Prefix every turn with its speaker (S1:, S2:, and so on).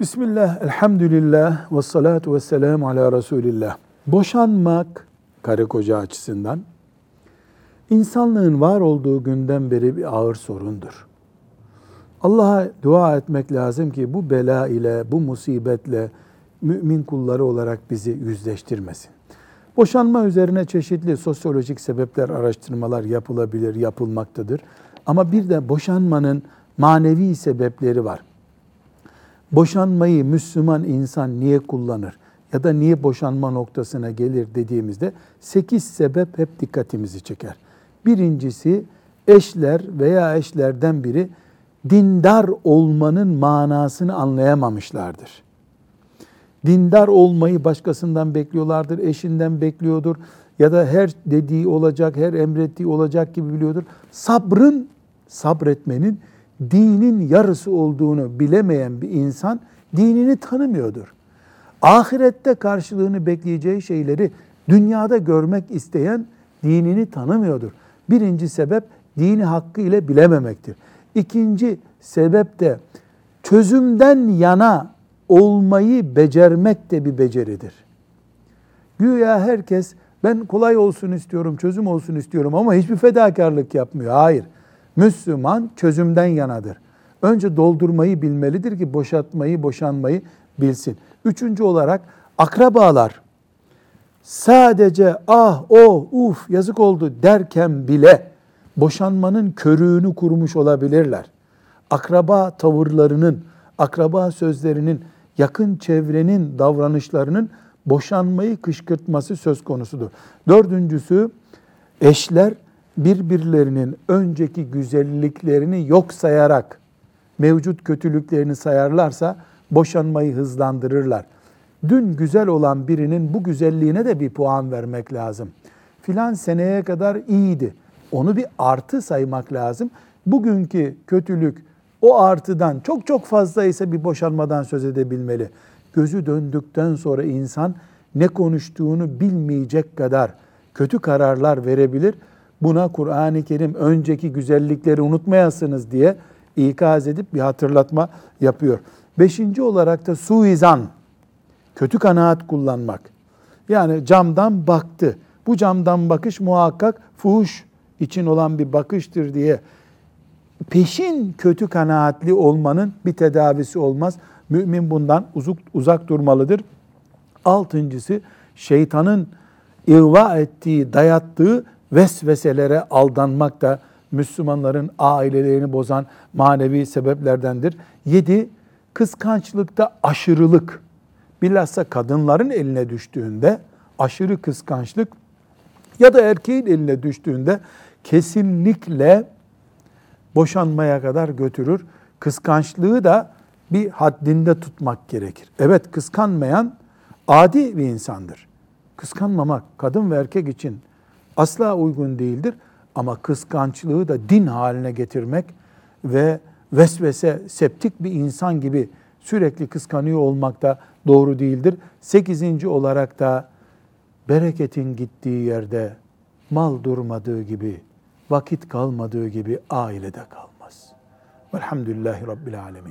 S1: Bismillah, elhamdülillah, ve salatu ve selamu ala Resulillah. Boşanmak, karı koca açısından, insanlığın var olduğu günden beri bir ağır sorundur. Allah'a dua etmek lazım ki bu bela ile, bu musibetle mümin kulları olarak bizi yüzleştirmesin. Boşanma üzerine çeşitli sosyolojik sebepler, araştırmalar yapılabilir, yapılmaktadır. Ama bir de boşanmanın manevi sebepleri var boşanmayı Müslüman insan niye kullanır ya da niye boşanma noktasına gelir dediğimizde sekiz sebep hep dikkatimizi çeker. Birincisi eşler veya eşlerden biri dindar olmanın manasını anlayamamışlardır. Dindar olmayı başkasından bekliyorlardır, eşinden bekliyordur ya da her dediği olacak, her emrettiği olacak gibi biliyordur. Sabrın, sabretmenin dinin yarısı olduğunu bilemeyen bir insan dinini tanımıyordur. Ahirette karşılığını bekleyeceği şeyleri dünyada görmek isteyen dinini tanımıyordur. Birinci sebep dini hakkı ile bilememektir. İkinci sebep de çözümden yana olmayı becermek de bir beceridir. Güya herkes ben kolay olsun istiyorum, çözüm olsun istiyorum ama hiçbir fedakarlık yapmıyor. Hayır. Müslüman çözümden yanadır. Önce doldurmayı bilmelidir ki boşaltmayı, boşanmayı bilsin. Üçüncü olarak akrabalar sadece ah o uf yazık oldu derken bile boşanmanın körüğünü kurmuş olabilirler. Akraba tavırlarının, akraba sözlerinin, yakın çevrenin davranışlarının boşanmayı kışkırtması söz konusudur. Dördüncüsü eşler birbirlerinin önceki güzelliklerini yok sayarak mevcut kötülüklerini sayarlarsa boşanmayı hızlandırırlar. Dün güzel olan birinin bu güzelliğine de bir puan vermek lazım. Filan seneye kadar iyiydi. Onu bir artı saymak lazım. Bugünkü kötülük o artıdan çok çok fazla ise bir boşanmadan söz edebilmeli. Gözü döndükten sonra insan ne konuştuğunu bilmeyecek kadar kötü kararlar verebilir. Buna Kur'an-ı Kerim önceki güzellikleri unutmayasınız diye ikaz edip bir hatırlatma yapıyor. Beşinci olarak da suizan, kötü kanaat kullanmak. Yani camdan baktı. Bu camdan bakış muhakkak fuhuş için olan bir bakıştır diye peşin kötü kanaatli olmanın bir tedavisi olmaz. Mümin bundan uzak, uzak durmalıdır. Altıncısı şeytanın ihva ettiği, dayattığı vesveselere aldanmak da Müslümanların ailelerini bozan manevi sebeplerdendir. Yedi, kıskançlıkta aşırılık. Bilhassa kadınların eline düştüğünde aşırı kıskançlık ya da erkeğin eline düştüğünde kesinlikle boşanmaya kadar götürür. Kıskançlığı da bir haddinde tutmak gerekir. Evet kıskanmayan adi bir insandır. Kıskanmamak kadın ve erkek için asla uygun değildir. Ama kıskançlığı da din haline getirmek ve vesvese, septik bir insan gibi sürekli kıskanıyor olmak da doğru değildir. Sekizinci olarak da bereketin gittiği yerde mal durmadığı gibi, vakit kalmadığı gibi ailede kalmaz. Velhamdülillahi Rabbil Alemin.